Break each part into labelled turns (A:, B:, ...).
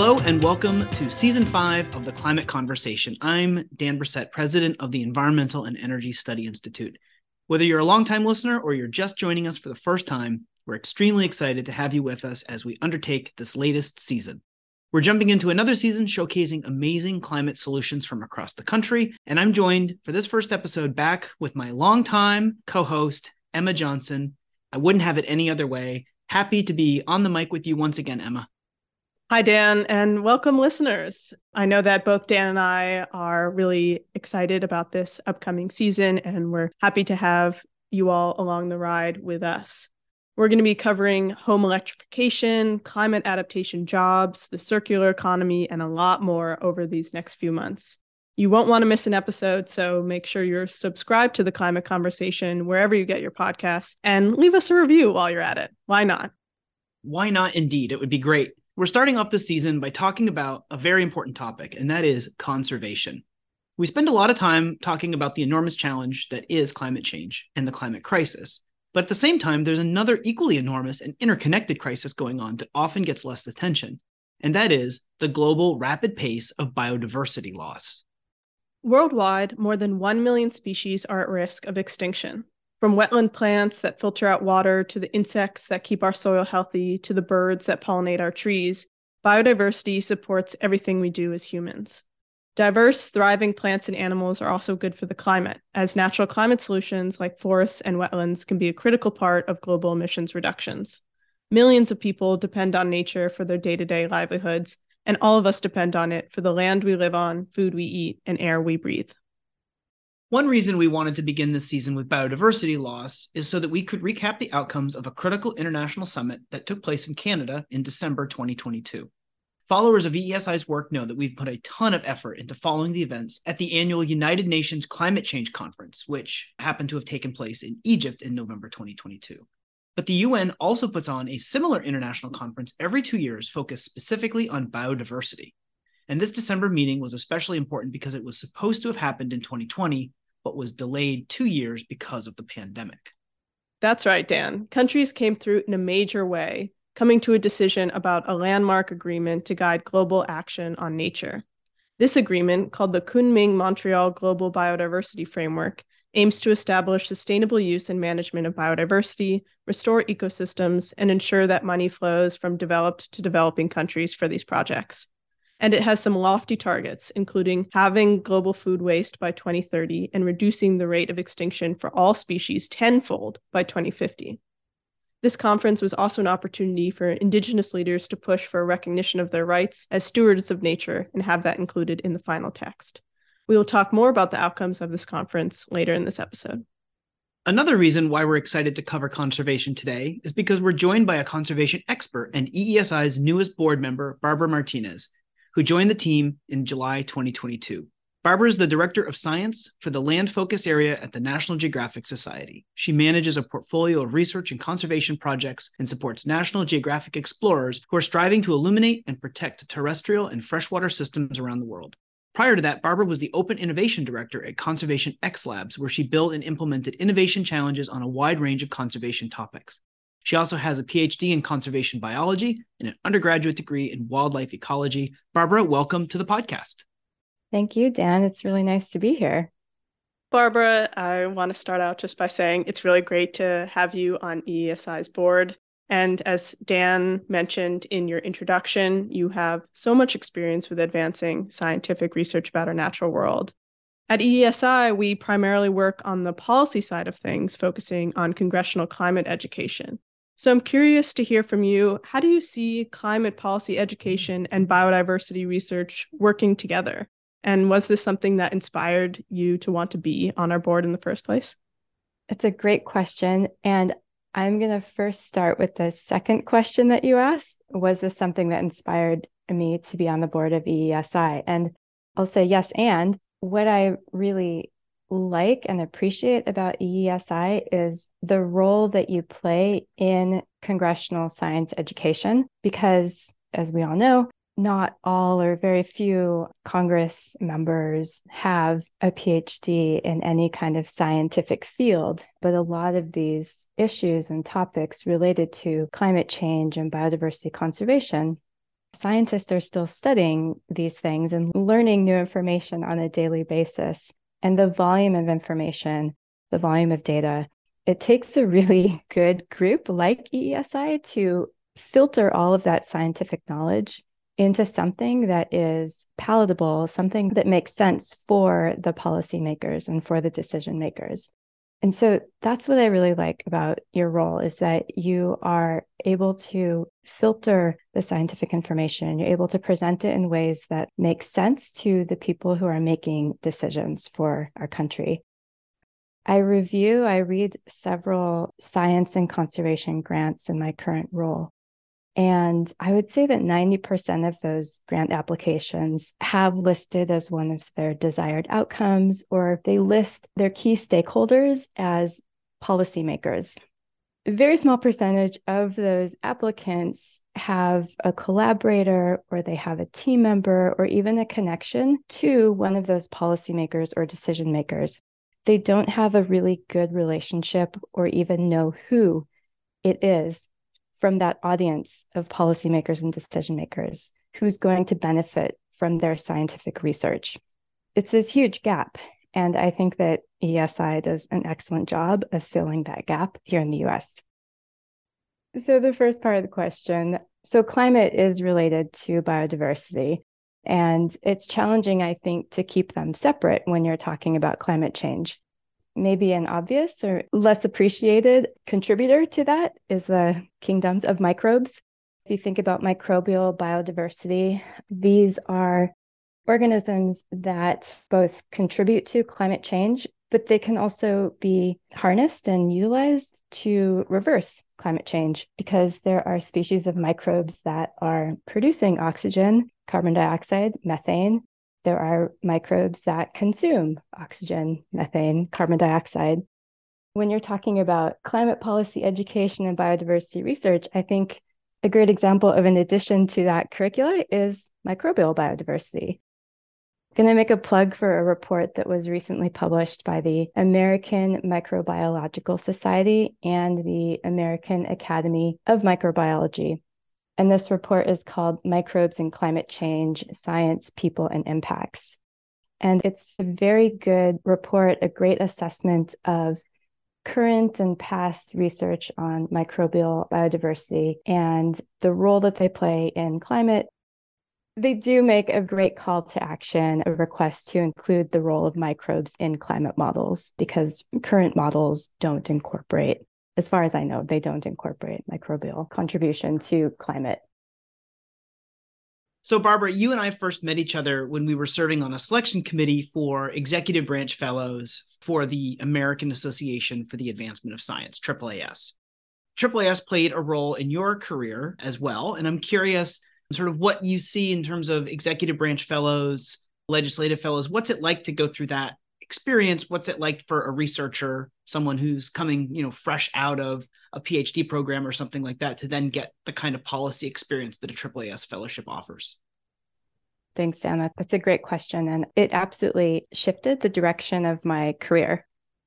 A: Hello, and welcome to season five of the Climate Conversation. I'm Dan Bresette, president of the Environmental and Energy Study Institute. Whether you're a longtime listener or you're just joining us for the first time, we're extremely excited to have you with us as we undertake this latest season. We're jumping into another season showcasing amazing climate solutions from across the country, and I'm joined for this first episode back with my longtime co host, Emma Johnson. I wouldn't have it any other way. Happy to be on the mic with you once again, Emma.
B: Hi, Dan, and welcome, listeners. I know that both Dan and I are really excited about this upcoming season, and we're happy to have you all along the ride with us. We're going to be covering home electrification, climate adaptation jobs, the circular economy, and a lot more over these next few months. You won't want to miss an episode, so make sure you're subscribed to the Climate Conversation wherever you get your podcasts and leave us a review while you're at it. Why not?
A: Why not, indeed? It would be great. We're starting off this season by talking about a very important topic, and that is conservation. We spend a lot of time talking about the enormous challenge that is climate change and the climate crisis. But at the same time, there's another equally enormous and interconnected crisis going on that often gets less attention, and that is the global rapid pace of biodiversity loss.
B: Worldwide, more than 1 million species are at risk of extinction. From wetland plants that filter out water to the insects that keep our soil healthy to the birds that pollinate our trees, biodiversity supports everything we do as humans. Diverse, thriving plants and animals are also good for the climate, as natural climate solutions like forests and wetlands can be a critical part of global emissions reductions. Millions of people depend on nature for their day to day livelihoods, and all of us depend on it for the land we live on, food we eat, and air we breathe.
A: One reason we wanted to begin this season with biodiversity loss is so that we could recap the outcomes of a critical international summit that took place in Canada in December 2022. Followers of EESI's work know that we've put a ton of effort into following the events at the annual United Nations Climate Change Conference, which happened to have taken place in Egypt in November 2022. But the UN also puts on a similar international conference every two years focused specifically on biodiversity. And this December meeting was especially important because it was supposed to have happened in 2020, but was delayed two years because of the pandemic.
B: That's right, Dan. Countries came through in a major way, coming to a decision about a landmark agreement to guide global action on nature. This agreement, called the Kunming Montreal Global Biodiversity Framework, aims to establish sustainable use and management of biodiversity, restore ecosystems, and ensure that money flows from developed to developing countries for these projects. And it has some lofty targets, including having global food waste by 2030 and reducing the rate of extinction for all species tenfold by 2050. This conference was also an opportunity for Indigenous leaders to push for recognition of their rights as stewards of nature and have that included in the final text. We will talk more about the outcomes of this conference later in this episode.
A: Another reason why we're excited to cover conservation today is because we're joined by a conservation expert and EESI's newest board member, Barbara Martinez, who joined the team in July 2022. Barbara is the Director of Science for the Land Focus Area at the National Geographic Society. She manages a portfolio of research and conservation projects and supports National Geographic explorers who are striving to illuminate and protect terrestrial and freshwater systems around the world. Prior to that, Barbara was the Open Innovation Director at Conservation X Labs, where she built and implemented innovation challenges on a wide range of conservation topics. She also has a PhD in conservation biology and an undergraduate degree in wildlife ecology. Barbara, welcome to the podcast.
C: Thank you, Dan. It's really nice to be here.
B: Barbara, I want to start out just by saying it's really great to have you on EESI's board. And as Dan mentioned in your introduction, you have so much experience with advancing scientific research about our natural world. At EESI, we primarily work on the policy side of things, focusing on congressional climate education. So I'm curious to hear from you. How do you see climate policy education and biodiversity research working together? And was this something that inspired you to want to be on our board in the first place?
C: It's a great question. And I'm going to first start with the second question that you asked. Was this something that inspired me to be on the board of EESI? And I'll say yes. And what I really like and appreciate about EESI is the role that you play in congressional science education, because as we all know, not all or very few Congress members have a PhD in any kind of scientific field, but a lot of these issues and topics related to climate change and biodiversity conservation Scientists are still studying these things and learning new information on a daily basis. And the volume of information, the volume of data, it takes a really good group like EESI to filter all of that scientific knowledge into something that is palatable, something that makes sense for the policymakers and for the decision makers. And so that's what I really like about your role is that you are able to filter the scientific information. You're able to present it in ways that make sense to the people who are making decisions for our country. I review, I read several science and conservation grants in my current role. And I would say that 90% of those grant applications have listed as one of their desired outcomes, or they list their key stakeholders as policymakers. Very small percentage of those applicants have a collaborator, or they have a team member, or even a connection to one of those policymakers or decision makers. They don't have a really good relationship or even know who it is from that audience of policymakers and decision makers who's going to benefit from their scientific research. It's this huge gap. And I think that EESI does an excellent job of filling that gap here in the US. So, the first part of the question so, climate is related to biodiversity. And it's challenging, I think, to keep them separate when you're talking about climate change maybe an obvious or less appreciated contributor to that is the kingdoms of microbes. If you think about microbial biodiversity, these are organisms that both contribute to climate change, but they can also be harnessed and utilized to reverse climate change because there are species of microbes that are producing oxygen, carbon dioxide, methane, there are microbes that consume oxygen, methane, carbon dioxide. When you're talking about climate policy education and biodiversity research, I think a great example of an addition to that curricula is microbial biodiversity. Going to make a plug for a report that was recently published by the American Microbiological Society and the American Academy of Microbiology. And this report is called Microbes and Climate Change Science, People, and Impacts. And it's a very good report, a great assessment of current and past research on microbial biodiversity and the role that they play in climate. They do make a great call to action, a request to include the role of microbes in climate models because current models don't incorporate as far as I know, they don't incorporate microbial contribution to climate.
A: So, Barbara, you and I first met each other when we were serving on a selection committee for executive branch fellows for the American Association for the Advancement of Science, AAAS. AAAS played a role in your career as well. And I'm curious sort of what you see in terms of executive branch fellows, legislative fellows. What's it like to go through that experience what's it like for a researcher someone who's coming you know fresh out of a phd program or something like that to then get the kind of policy experience that a AAAS fellowship offers
C: thanks dan that's a great question and it absolutely shifted the direction of my career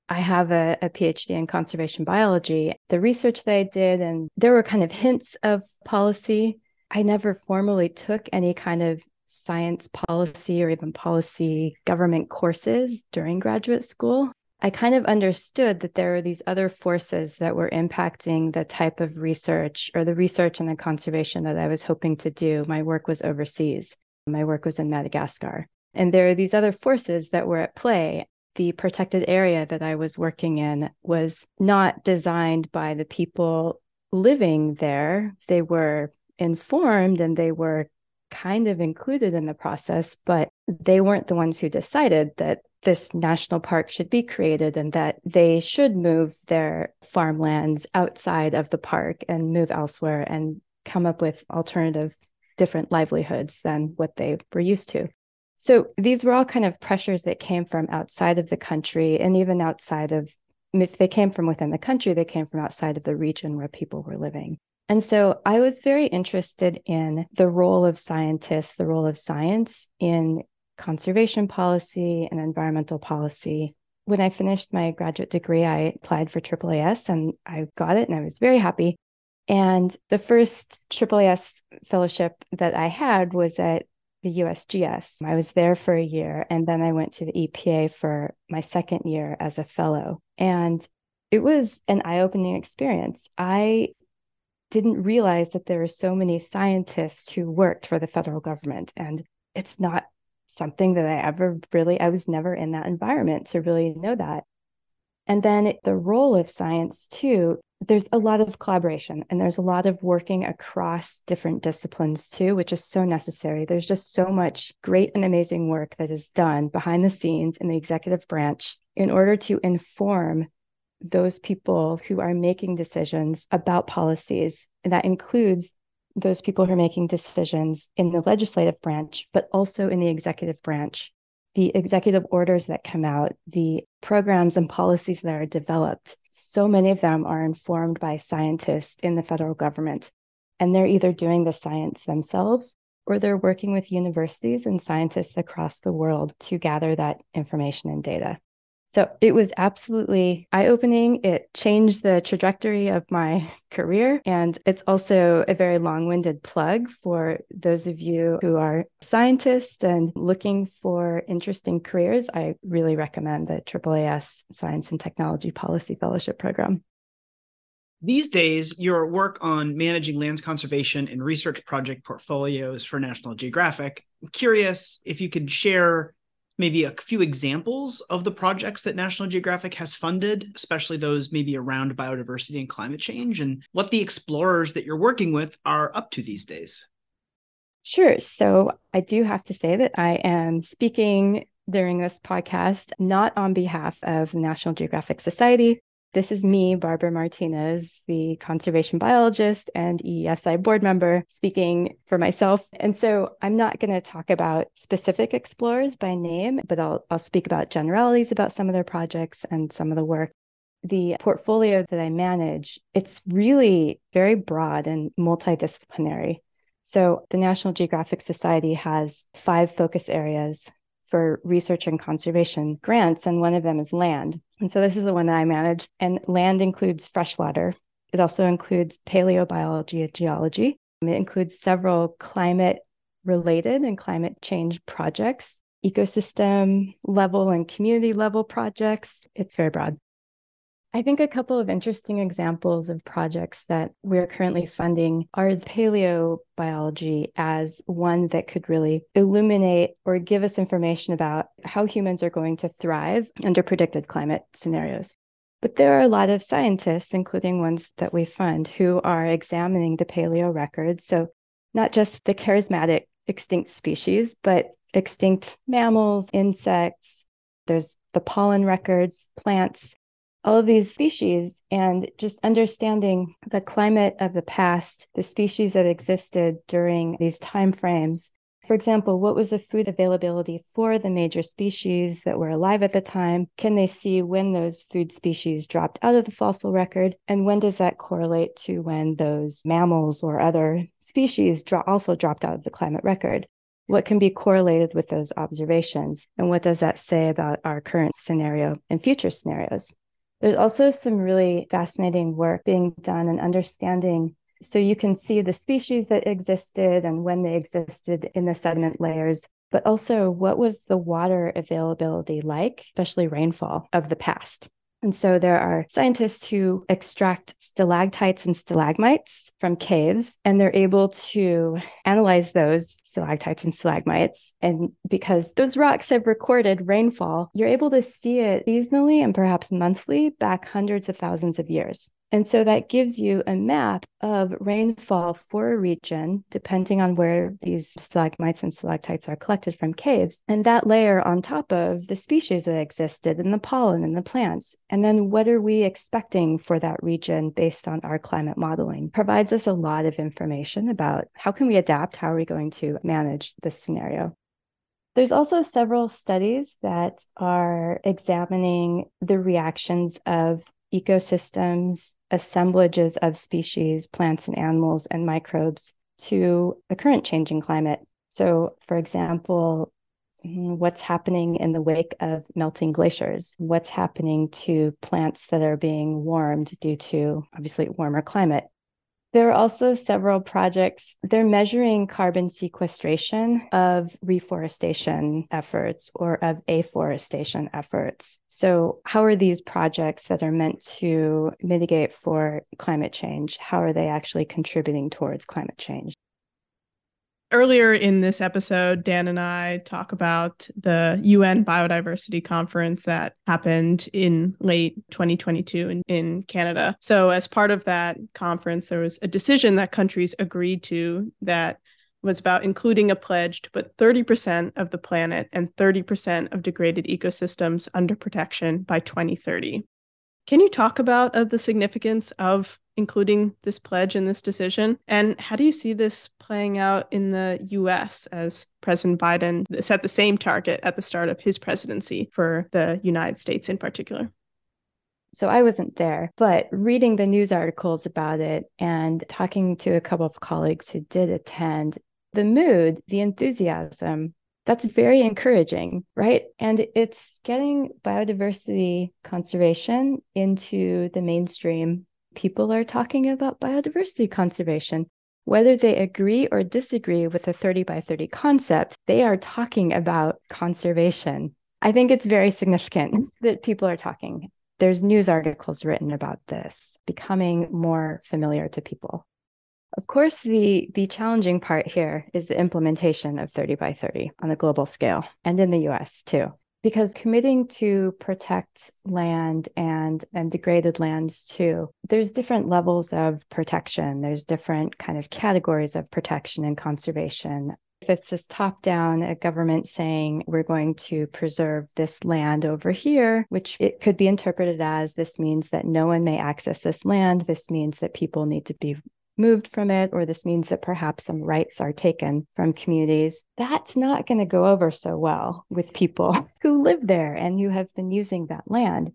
C: I have a, a, PhD in conservation biology. The research that I did, and there were kind of hints of policy. I never formally took any kind of science policy or even policy government courses during graduate school, I kind of understood that there were these other forces that were impacting the type of research or the research and the conservation that I was hoping to do. My work was overseas, my work was in Madagascar. And there are these other forces that were at play. The protected area that I was working in was not designed by the people living there. They were informed and they were kind of included in the process, but they weren't the ones who decided that this national park should be created and that they should move their farmlands outside of the park and move elsewhere and come up with alternative different livelihoods than what they were used to. So these were all kind of pressures that came from outside of the country and even outside of if they came from within the country, they came from outside of the region where people were living. And so I was very interested in the role of scientists, the role of science in conservation policy and environmental policy. When I finished my graduate degree, I applied for AAAS and I got it and I was very happy. And the first AAAS fellowship that I had was at the USGS. I was there for a year and then I went to the EPA for my second year as a fellow. And it was an eye opening experience. I didn't realize that there were so many scientists who worked for the federal government. And it's not something that I ever really, I was never in that environment to really know that. And then the role of science, too, there's a lot of collaboration and there's a lot of working across different disciplines, too, which is so necessary. There's just so much great and amazing work that is done behind the scenes in the executive branch in order to inform those people who are making decisions about policies. And that includes those people who are making decisions in the legislative branch, but also in the executive branch the executive orders that come out, the programs and policies that are developed, so many of them are informed by scientists in the federal government. And they're either doing the science themselves or they're working with universities and scientists across the world to gather that information and data. So it was absolutely eye opening. It changed the trajectory of my career. And it's also a very long winded plug for those of you who are scientists and looking for interesting careers. I really recommend the AAAS Science and Technology Policy Fellowship Program.
A: These days, your work on managing lands conservation and research project portfolios for National Geographic. I'm curious if you could share maybe a few examples of the projects that National Geographic has funded, especially those maybe around biodiversity and climate change, and what the explorers that you're working with are up to these days?
C: Sure. So I do have to say that I am speaking during this podcast, not on behalf of National Geographic Society, this is me, Barbara Martinez, the conservation biologist and EESI board member, speaking for myself. And so I'm not going to talk about specific explorers by name, but I'll, I'll speak about generalities about some of their projects and some of the work. The portfolio that I manage, it's really very broad and multidisciplinary. So the National Geographic Society has five focus areas for research and conservation grants, and one of them is land. And so this is the one that I manage. And land includes freshwater. It also includes paleobiology and geology. It includes several climate related and climate change projects, ecosystem level and community level projects. It's very broad. I think a couple of interesting examples of projects that we're currently funding are paleobiology as one that could really illuminate or give us information about how humans are going to thrive under predicted climate scenarios. But there are a lot of scientists, including ones that we fund, who are examining the paleo records. So, not just the charismatic extinct species, but extinct mammals, insects. There's the pollen records, plants, all of these species and just understanding the climate of the past, the species that existed during these time frames. For example, what was the food availability for the major species that were alive at the time? Can they see when those food species dropped out of the fossil record? And when does that correlate to when those mammals or other species dro- also dropped out of the climate record? What can be correlated with those observations? And what does that say about our current scenario and future scenarios? There's also some really fascinating work being done and understanding. So you can see the species that existed and when they existed in the sediment layers, but also what was the water availability like, especially rainfall of the past. And so there are scientists who extract stalactites and stalagmites from caves, and they're able to analyze those stalactites and stalagmites. And because those rocks have recorded rainfall, you're able to see it seasonally and perhaps monthly back hundreds of thousands of years. And so that gives you a map of rainfall for a region, depending on where these stalagmites and stalactites are collected from caves. And that layer on top of the species that existed and the pollen and the plants. And then what are we expecting for that region based on our climate modeling provides us a lot of information about how can we adapt? How are we going to manage this scenario? There's also several studies that are examining the reactions of ecosystems, assemblages of species, plants and animals, and microbes to the current changing climate. So, for example, mm, what's happening in the wake of melting glaciers? What's happening to plants that are being warmed due to obviously warmer climate? There are also several projects. They're measuring carbon sequestration of reforestation efforts or of afforestation efforts. So, how are these projects that are meant to mitigate for climate change? How are they actually contributing towards climate change?
B: Earlier in this episode, Dan and I talk about the UN Biodiversity Conference that happened in late 2022 in, in Canada. So, as part of that conference, there was a decision that countries agreed to that was about including a pledge to put 30% of the planet and 30% of degraded ecosystems under protection by 2030. Can you talk about uh, the significance of including this pledge in this decision? And how do you see this playing out in the US as President Biden set the same target at the start of his presidency for the United States in particular?
C: So I wasn't there, but reading the news articles about it and talking to a couple of colleagues who did attend, the mood, the enthusiasm that's very encouraging, right? And it's getting biodiversity conservation into the mainstream. People are talking about biodiversity conservation. Whether they agree or disagree with the 30 by 30 concept, they are talking about conservation. I think it's very significant that people are talking. There's news articles written about this becoming more familiar to people. Of course, the, the challenging part here is the implementation of 30 by 30 on a global scale and in the US too. Because committing to protect land and, and degraded lands too, there's different levels of protection. There's different kind of categories of protection and conservation. If it's this top down, a government saying we're going to preserve this land over here, which it could be interpreted as this means that no one may access this land. This means that people need to be moved from it, or this means that perhaps some rights are taken from communities, that's not going to go over so well with people who live there and who have been using that land.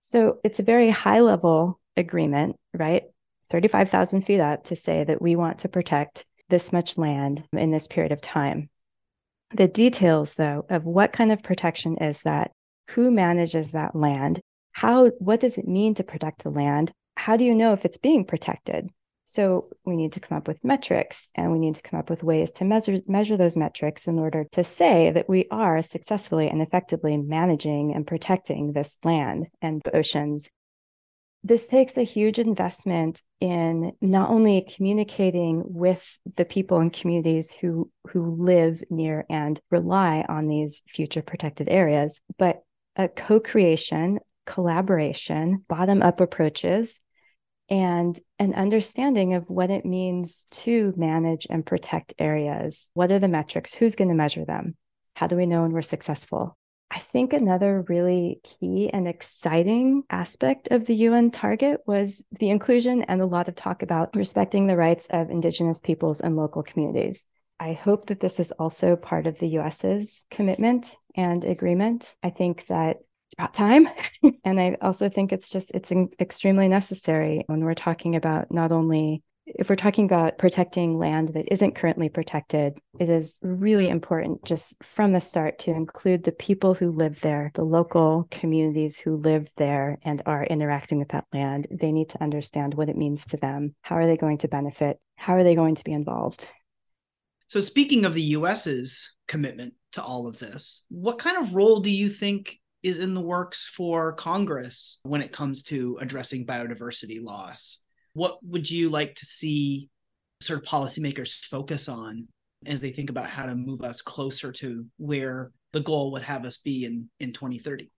C: So it's a very high level agreement, right? 35,000 feet up to say that we want to protect this much land in this period of time. The details, though, of what kind of protection is that, who manages that land, how, what does it mean to protect the land? How do you know if it's being protected? So we need to come up with metrics and we need to come up with ways to measure, measure those metrics in order to say that we are successfully and effectively managing and protecting this land and oceans. This takes a huge investment in not only communicating with the people and communities who, who live near and rely on these future protected areas, but a co creation, collaboration, bottom up approaches and an understanding of what it means to manage and protect areas. What are the metrics? Who's going to measure them? How do we know when we're successful? I think another really key and exciting aspect of the UN target was the inclusion and a lot of talk about respecting the rights of Indigenous peoples and local communities. I hope that this is also part of the US's commitment and agreement. I think that it's about time. and I also think it's just, it's extremely necessary when we're talking about not only if we're talking about protecting land that isn't currently protected, it is really important just from the start to include the people who live there, the local communities who live there and are interacting with that land. They need to understand what it means to them. How are they going to benefit? How are they going to be involved?
A: So, speaking of the US's commitment to all of this, what kind of role do you think is in the works for Congress when it comes to addressing biodiversity loss. What would you like to see sort of policymakers focus on as they think about how to move us closer to where the goal would have us be in, in 2030?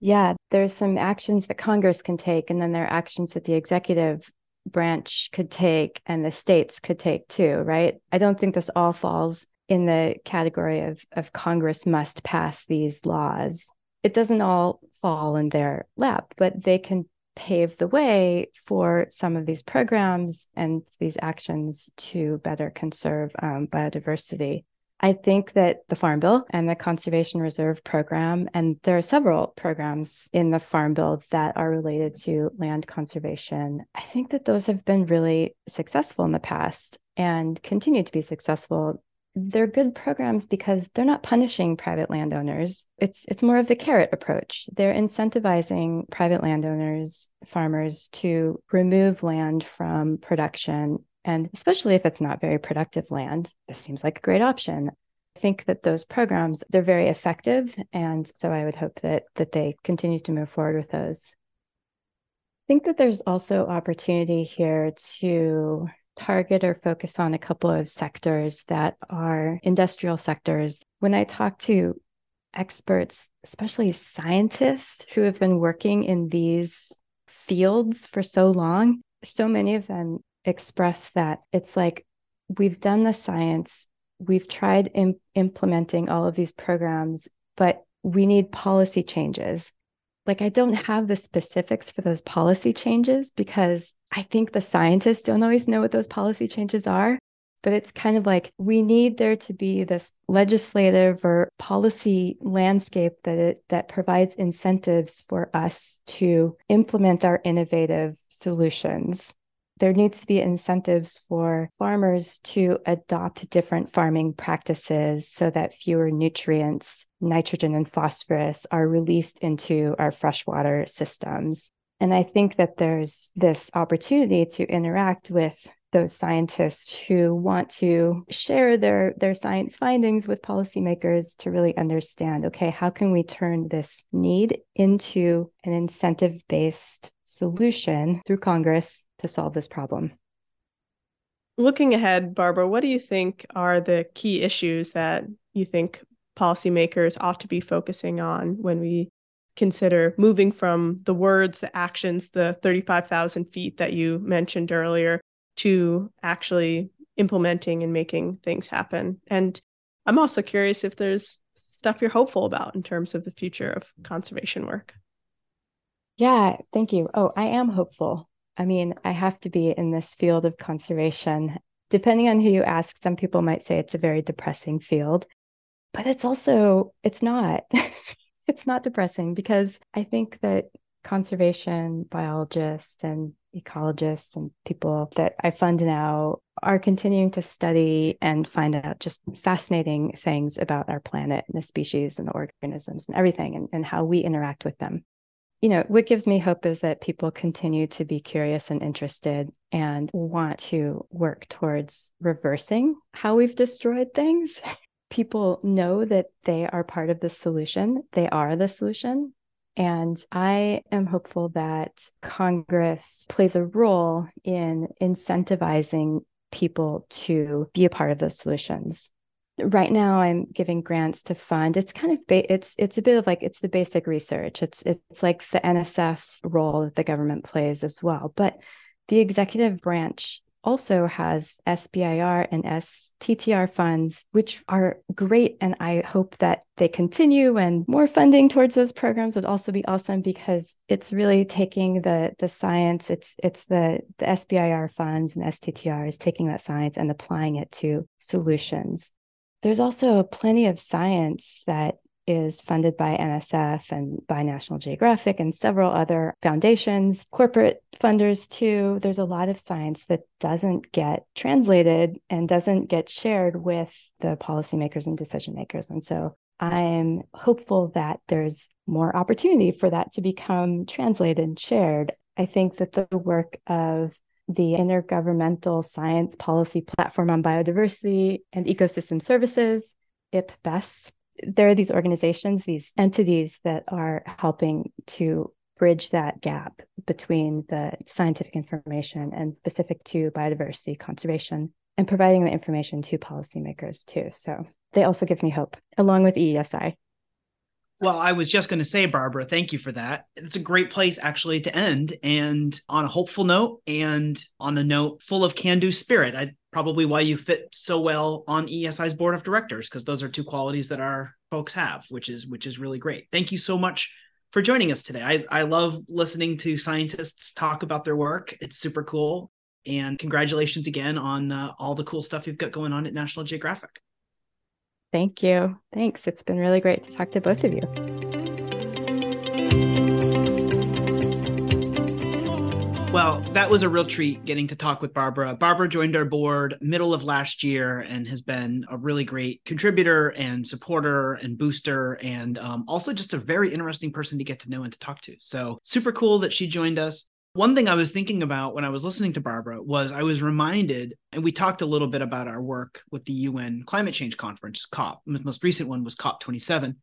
C: Yeah, there's some actions that Congress can take, and then there are actions that the executive branch could take and the states could take too, right? I don't think this all falls in the category of, of Congress must pass these laws. It doesn't all fall in their lap, but they can pave the way for some of these programs and these actions to better conserve um, biodiversity. I think that the Farm Bill and the Conservation Reserve Program, and there are several programs in the Farm Bill that are related to land conservation. I think that those have been really successful in the past and continue to be successful they're good programs because they're not punishing private landowners. It's it's more of the carrot approach. They're incentivizing private landowners, farmers to remove land from production and especially if it's not very productive land, this seems like a great option. I think that those programs they're very effective and so I would hope that that they continue to move forward with those. I think that there's also opportunity here to target or focus on a couple of sectors that are industrial sectors. When I talk to experts, especially scientists who have been working in these fields for so long, so many of them express that it's like we've done the science, we've tried Im- implementing all of these programs, but we need policy changes like I don't have the specifics for those policy changes because I think the scientists don't always know what those policy changes are. But it's kind of like we need there to be this legislative or policy landscape that it, that provides incentives for us to implement our innovative solutions there needs to be incentives for farmers to adopt different farming practices so that fewer nutrients, nitrogen and phosphorus, are released into our freshwater systems. And I think that there's this opportunity to interact with those scientists who want to share their their science findings with policymakers to really understand okay how can we turn this need into an incentive based solution through congress to solve this problem?
B: Looking ahead barbara what do you think are the key issues that you think policymakers ought to be focusing on when we consider moving from the words the actions the 35000 feet that you mentioned earlier to actually implementing and making things happen. And I'm also curious if there's stuff you're hopeful about in terms of the future of conservation work.
C: Yeah, thank you. Oh, I am hopeful. I mean, I have to be in this field of conservation. Depending on who you ask, some people might say it's a very depressing field, but it's also, it's not. it's not depressing because I think that conservation biologists and ecologists and people that I fund now are continuing to study and find out just fascinating things about our planet and the species and the organisms and everything and, and how we interact with them. You know, what gives me hope is that people continue to be curious and interested and want to work towards reversing how we've destroyed things. People know that they are part of the solution, they are the solution, and I am hopeful that Congress plays a role in incentivizing people to be a part of those solutions. Right now, I'm giving grants to fund. It's kind of ba- it's it's a bit of like it's the basic research. It's it's like the NSF role that the government plays as well. But the executive branch also has SBIR and STTR funds, which are great. And I hope that they continue and more funding towards those programs would also be awesome because it's really taking the the science, it's it's the the SBIR funds and STTR is taking that science and applying it to solutions. There's also plenty of science that is funded by NSF and by National Geographic and several other foundations, corporate funders too. There's a lot of science that doesn't get translated and doesn't get shared with the policymakers and decision makers. And so I'm hopeful that there's more opportunity for that to become translated and shared. I think that the work of the Intergovernmental Science Policy Platform on Biodiversity and Ecosystem Services, IPBES, there are these organizations, these entities that are helping to bridge that gap between the scientific information and specific to biodiversity conservation and providing the information to policymakers too. So they also give me hope, along with EESI.
A: Well, I was just going to say, Barbara, thank you for that. It's a great place actually to end and on a hopeful note and on a note full of can do spirit. I probably why you fit so well on EESI's board of directors because those are two qualities that our folks have, which is which is really great. Thank you so much for joining us today. I, I love listening to scientists talk about their work. It's super cool. And congratulations again on uh, all the cool stuff you've got going on at National Geographic.
C: Thank you. Thanks. It's been really great to talk to both of you.
A: Well, that was a real treat getting to talk with Barbara. Barbara joined our board middle of last year and has been a really great contributor and supporter and booster, and um, also just a very interesting person to get to know and to talk to. So, super cool that she joined us. One thing I was thinking about when I was listening to Barbara was I was reminded, and we talked a little bit about our work with the UN Climate Change Conference, COP. The most recent one was COP 27.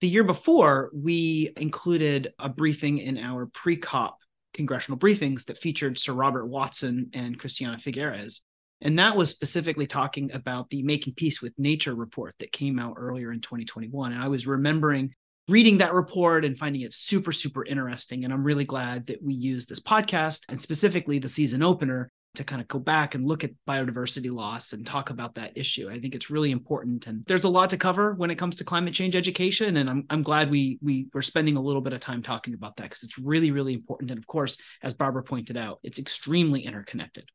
A: The year before, we included a briefing in our pre COP congressional briefings that featured Sir Robert Watson and Christiana Figueres. And that was specifically talking about the Making Peace with Nature report that came out earlier in 2021. And I was remembering reading that report and finding it super, super interesting. And I'm really glad that we used this podcast and specifically the season opener to kind of go back and look at biodiversity loss and talk about that issue. I think it's really important and there's a lot to cover when it comes to climate change education and I'm I'm glad we we were spending a little bit of time talking about that because it's really really important and of course as Barbara pointed out it's extremely interconnected.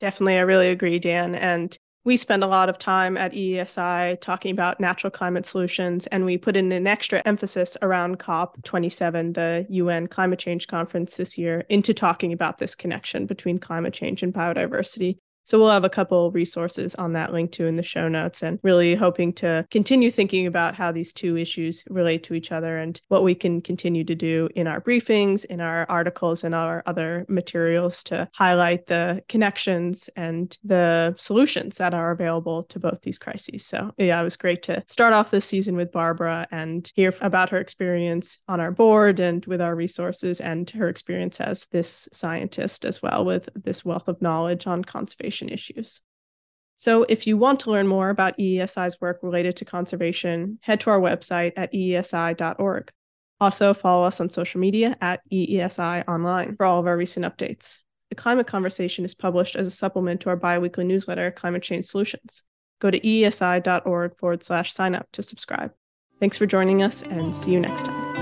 B: Definitely I really agree Dan and we spend a lot of time at EESI talking about natural climate solutions, and we put in an extra emphasis around COP27, the UN climate change conference this year, into talking about this connection between climate change and biodiversity. So we'll have a couple resources on that link too in the show notes and really hoping to continue thinking about how these two issues relate to each other and what we can continue to do in our briefings, in our articles, and our other materials to highlight the connections and the solutions that are available to both these crises. So yeah, it was great to start off this season with Barbara and hear about her experience on our board and with our resources and her experience as this scientist as well with this wealth of knowledge on conservation conservation issues. So, if you want to learn more about EESI's work related to conservation, head to our website at eesi.org. Also, follow us on social media at EESI Online for all of our recent updates. The Climate Conversation is published as a supplement to our biweekly newsletter, Climate Change Solutions. Go to eesi.org forward slash sign up to subscribe. Thanks for joining us and see you next time.